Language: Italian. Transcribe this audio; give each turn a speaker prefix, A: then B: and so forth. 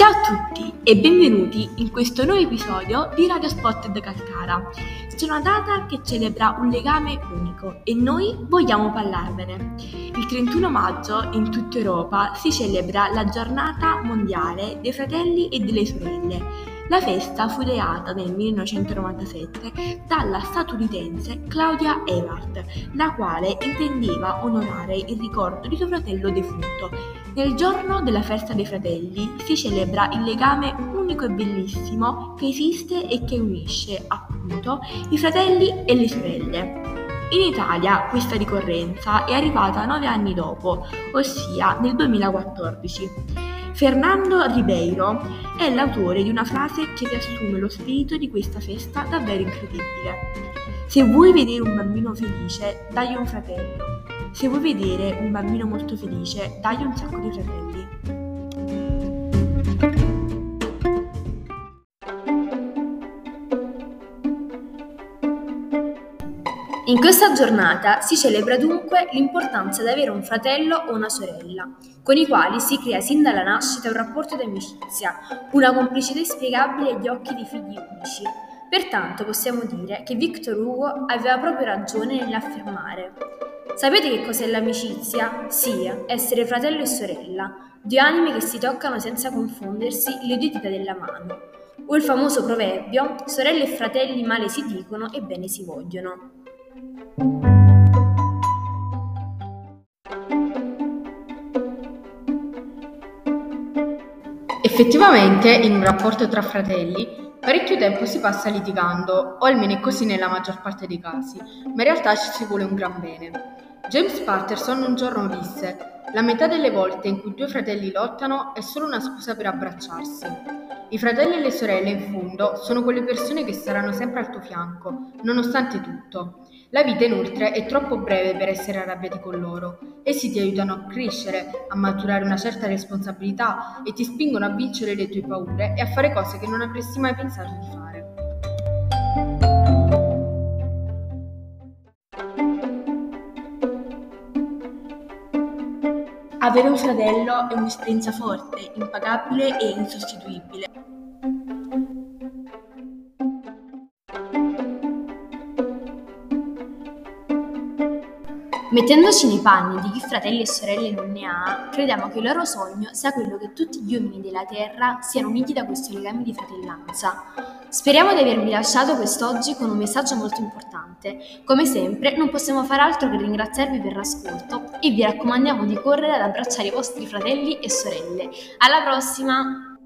A: Ciao a tutti e benvenuti in questo nuovo episodio di Radio Spotted Calcara. C'è una data che celebra un legame unico e noi vogliamo parlarvene. Il 31 maggio in tutta Europa si celebra la giornata mondiale dei fratelli e delle sorelle la festa fu ideata nel 1997 dalla statunitense Claudia Ewart, la quale intendeva onorare il ricordo di suo fratello defunto. Nel giorno della festa dei fratelli si celebra il legame unico e bellissimo che esiste e che unisce, appunto, i fratelli e le sorelle. In Italia questa ricorrenza è arrivata nove anni dopo, ossia nel 2014. Fernando Ribeiro è l'autore di una frase che riassume lo spirito di questa festa davvero incredibile. Se vuoi vedere un bambino felice, dagli un fratello. Se vuoi vedere un bambino molto felice, dagli un sacco di fratelli.
B: In questa giornata si celebra dunque l'importanza di avere un fratello o una sorella, con i quali si crea sin dalla nascita un rapporto di amicizia, una complicità inspiegabile agli occhi dei figli unici. Pertanto possiamo dire che Victor Hugo aveva proprio ragione nell'affermare Sapete che cos'è l'amicizia? Sì, essere fratello e sorella, due anime che si toccano senza confondersi le due dita della mano. O il famoso proverbio, sorelle e fratelli male si dicono e bene si vogliono.
C: Effettivamente, in un rapporto tra fratelli, parecchio tempo si passa litigando, o almeno è così nella maggior parte dei casi, ma in realtà ci si vuole un gran bene. James Patterson un giorno disse: La metà delle volte in cui due fratelli lottano è solo una scusa per abbracciarsi. I fratelli e le sorelle, in fondo, sono quelle persone che saranno sempre al tuo fianco, nonostante tutto. La vita inoltre è troppo breve per essere arrabbiati con loro. Essi ti aiutano a crescere, a maturare una certa responsabilità e ti spingono a vincere le tue paure e a fare cose che non avresti mai pensato di fare.
A: Avere un fratello è un'esperienza forte, impagabile e insostituibile.
B: Mettendoci nei panni di chi fratelli e sorelle non ne ha, crediamo che il loro sogno sia quello che tutti gli uomini della Terra siano uniti da questo legame di fratellanza. Speriamo di avervi lasciato quest'oggi con un messaggio molto importante. Come sempre, non possiamo fare altro che ringraziarvi per l'ascolto e vi raccomandiamo di correre ad abbracciare i vostri fratelli e sorelle. Alla prossima!